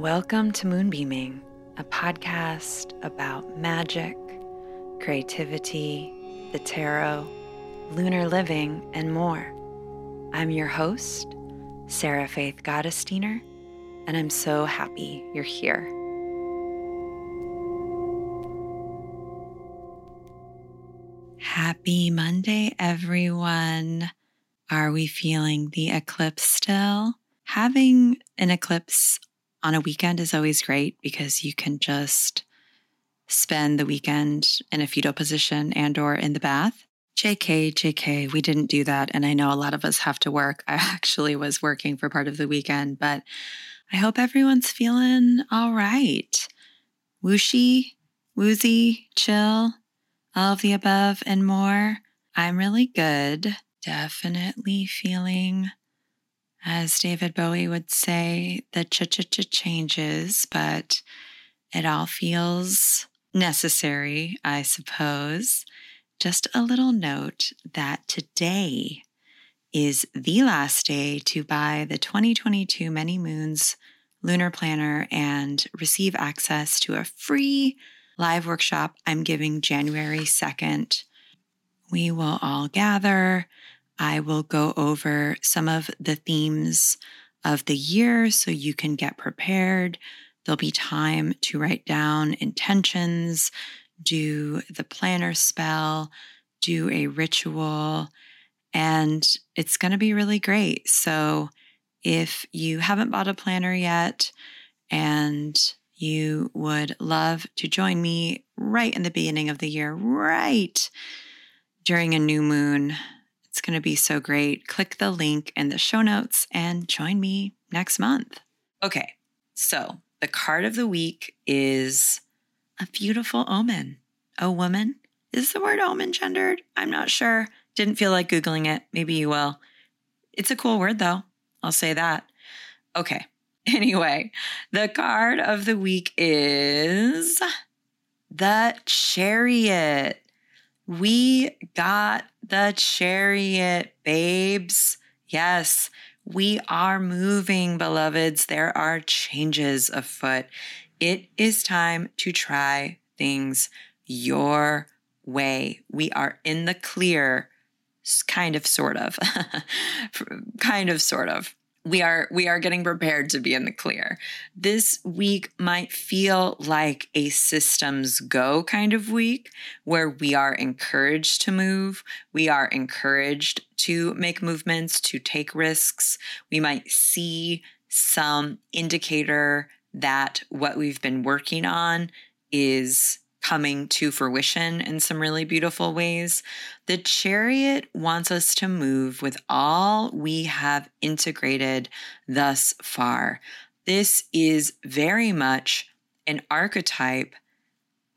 Welcome to Moonbeaming, a podcast about magic, creativity, the tarot, lunar living, and more. I'm your host, Sarah Faith Gottesdiener, and I'm so happy you're here. Happy Monday, everyone. Are we feeling the eclipse still? Having an eclipse on a weekend is always great because you can just spend the weekend in a fetal position and or in the bath. JK, JK, we didn't do that. And I know a lot of us have to work. I actually was working for part of the weekend, but I hope everyone's feeling all right. Wooshy, woozy, chill, all of the above and more. I'm really good. Definitely feeling as David Bowie would say, the cha cha cha changes, but it all feels necessary, I suppose. Just a little note that today is the last day to buy the 2022 Many Moons Lunar Planner and receive access to a free live workshop I'm giving January 2nd. We will all gather I will go over some of the themes of the year so you can get prepared. There'll be time to write down intentions, do the planner spell, do a ritual, and it's going to be really great. So, if you haven't bought a planner yet and you would love to join me right in the beginning of the year, right during a new moon, it's going to be so great. Click the link in the show notes and join me next month. Okay, so the card of the week is a beautiful omen. A woman. Is the word omen gendered? I'm not sure. Didn't feel like Googling it. Maybe you will. It's a cool word, though. I'll say that. Okay. Anyway, the card of the week is the chariot. We got the chariot, babes. Yes, we are moving, beloveds. There are changes afoot. It is time to try things your way. We are in the clear, kind of, sort of, kind of, sort of we are we are getting prepared to be in the clear. This week might feel like a systems go kind of week where we are encouraged to move, we are encouraged to make movements, to take risks. We might see some indicator that what we've been working on is coming to fruition in some really beautiful ways. The chariot wants us to move with all we have integrated thus far. This is very much an archetype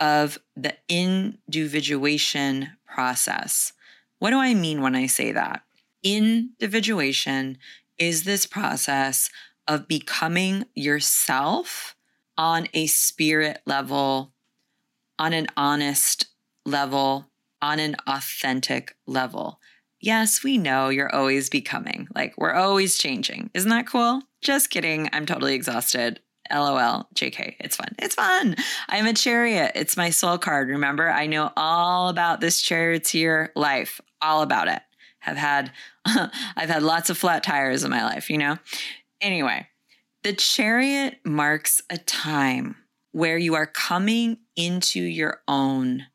of the individuation process. What do I mean when I say that? Individuation is this process of becoming yourself on a spirit level on an honest level, on an authentic level. Yes, we know you're always becoming. Like, we're always changing. Isn't that cool? Just kidding. I'm totally exhausted. LOL, JK. It's fun. It's fun. I'm a chariot. It's my soul card. Remember, I know all about this charioteer life, all about it. Have had I've had lots of flat tires in my life, you know? Anyway, the chariot marks a time where you are coming into your own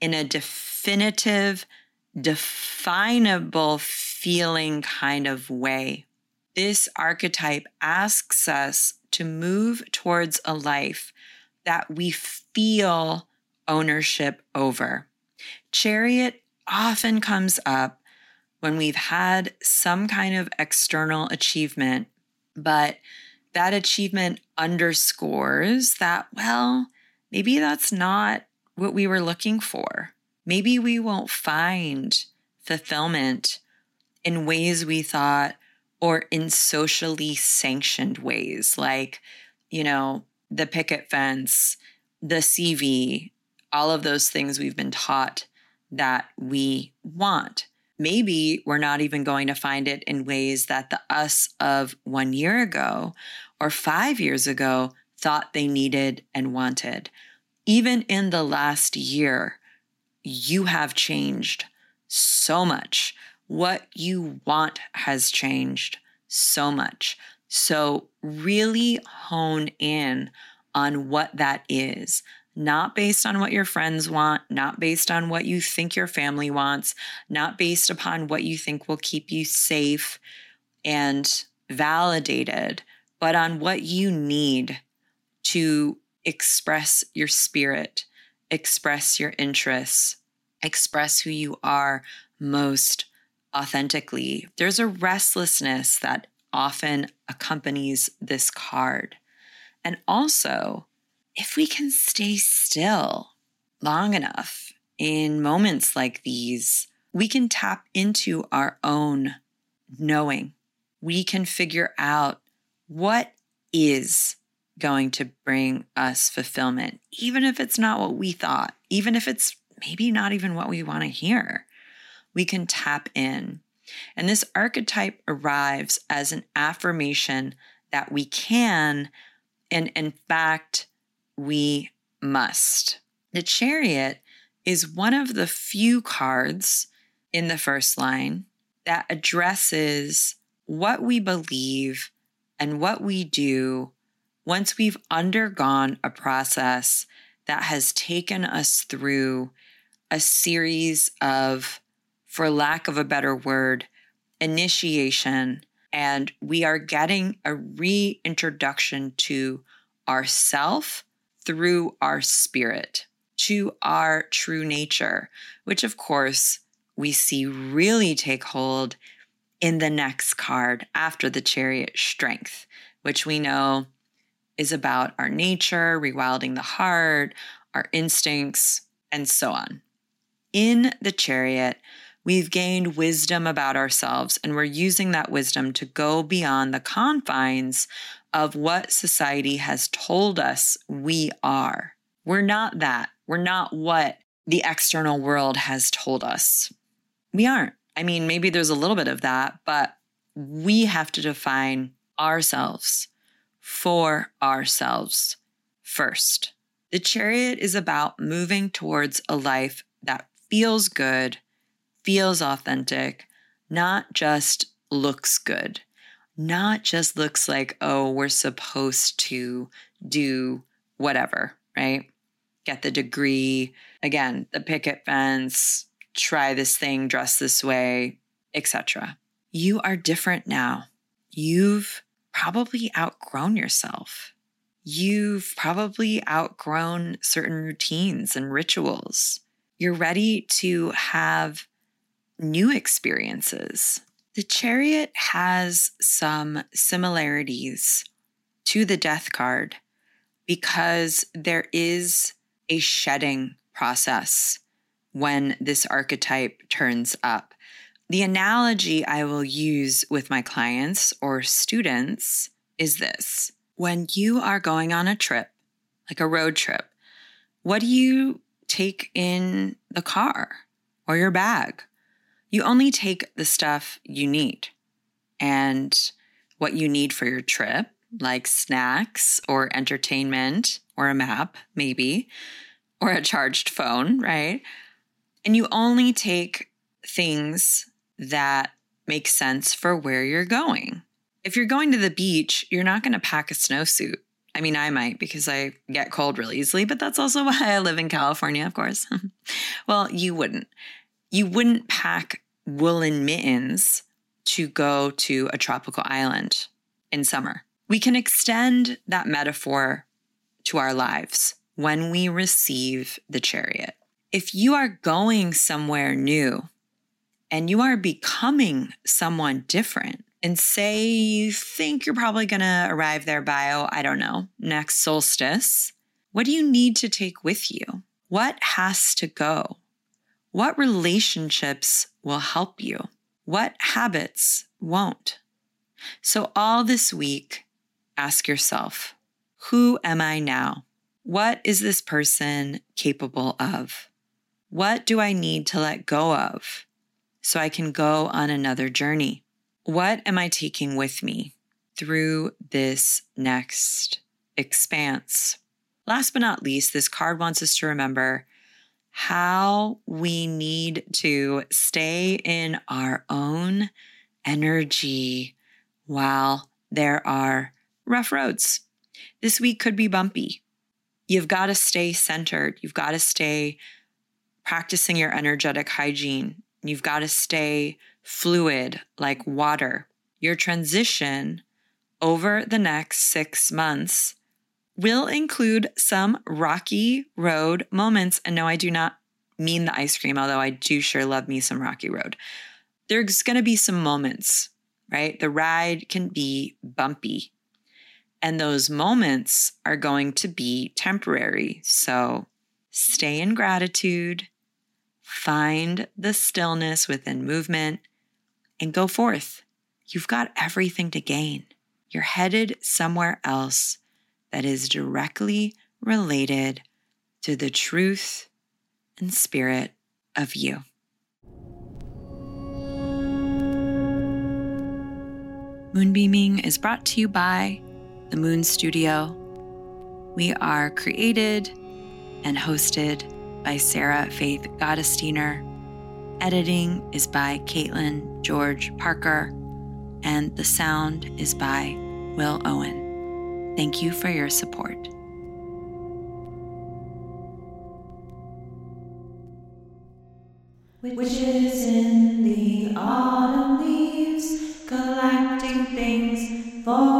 in a definitive, definable feeling kind of way. This archetype asks us to move towards a life that we feel ownership over. Chariot often comes up when we've had some kind of external achievement, but that achievement underscores that, well, maybe that's not what we were looking for. Maybe we won't find fulfillment in ways we thought or in socially sanctioned ways, like, you know, the picket fence, the CV, all of those things we've been taught that we want. Maybe we're not even going to find it in ways that the us of one year ago or five years ago thought they needed and wanted. Even in the last year, you have changed so much. What you want has changed so much. So, really hone in on what that is, not based on what your friends want, not based on what you think your family wants, not based upon what you think will keep you safe and validated, but on what you need to express your spirit, express your interests, express who you are most authentically. There's a restlessness that often accompanies this card. And also, if we can stay still long enough in moments like these, we can tap into our own knowing. We can figure out what is going to bring us fulfillment, even if it's not what we thought, even if it's maybe not even what we want to hear. We can tap in. And this archetype arrives as an affirmation that we can, and in fact, we must. The chariot is one of the few cards in the first line that addresses what we believe and what we do once we've undergone a process that has taken us through a series of, for lack of a better word, initiation, and we are getting a reintroduction to ourself through our spirit, to our true nature, which of course we see really take hold in the next card after the chariot strength, which we know is about our nature, rewilding the heart, our instincts, and so on. In the chariot, we've gained wisdom about ourselves, and we're using that wisdom to go beyond the confines of what society has told us we are. We're not that. We're not what the external world has told us. We aren't. I mean, maybe there's a little bit of that, but we have to define ourselves for ourselves first. The chariot is about moving towards a life that feels good, feels authentic, not just looks good, not just looks like, oh, we're supposed to do whatever, right? Get the degree, again, the picket fence, try this thing, dress this way, etc. You are different now. You've probably outgrown yourself. You've probably outgrown certain routines and rituals. You're ready to have new experiences. The chariot has some similarities to the death card because there is a shedding process when this archetype turns up. The analogy I will use with my clients or students is this when you are going on a trip, like a road trip, what do you take in the car or your bag? You only take the stuff you need and what you need for your trip, like snacks or entertainment or a map, maybe, or a charged phone, right? And you only take things that make sense for where you're going. If you're going to the beach, you're not going to pack a snowsuit. I mean, I might because I get cold really easily, but that's also why I live in California, of course. well, you wouldn't. You wouldn't pack woolen mittens to go to a tropical island in summer. We can extend that metaphor to our lives when we receive the chariot if you are going somewhere new and you are becoming someone different, and say you think you're probably going to arrive there by, oh, I don't know, next solstice, what do you need to take with you? What has to go? What relationships will help you? What habits won't? So, all this week, ask yourself who am I now? What is this person capable of? What do I need to let go of? so I can go on another journey. What am I taking with me through this next expanse? Last but not least, this card wants us to remember how we need to stay in our own energy while there are rough roads. This week could be bumpy. You've got to stay centered. You've got to stay practicing your energetic hygiene. You've got to stay fluid like water. Your transition over the next six months will include some rocky road moments. And no, I do not mean the ice cream, although I do sure love me some rocky road. There's going to be some moments, right? The ride can be bumpy. And those moments are going to be temporary. So stay in gratitude, find the stillness within movement, and go forth. You've got everything to gain. You're headed somewhere else that is directly related to the truth and spirit of you. Moonbeaming is brought to you by the Moon Studio. We are created and hosted by Sarah Faith Gottesdiener. Editing is by Caitlin George Parker, and the sound is by Will Owen. Thank you for your support. Witches in the autumn leaves, collecting things for.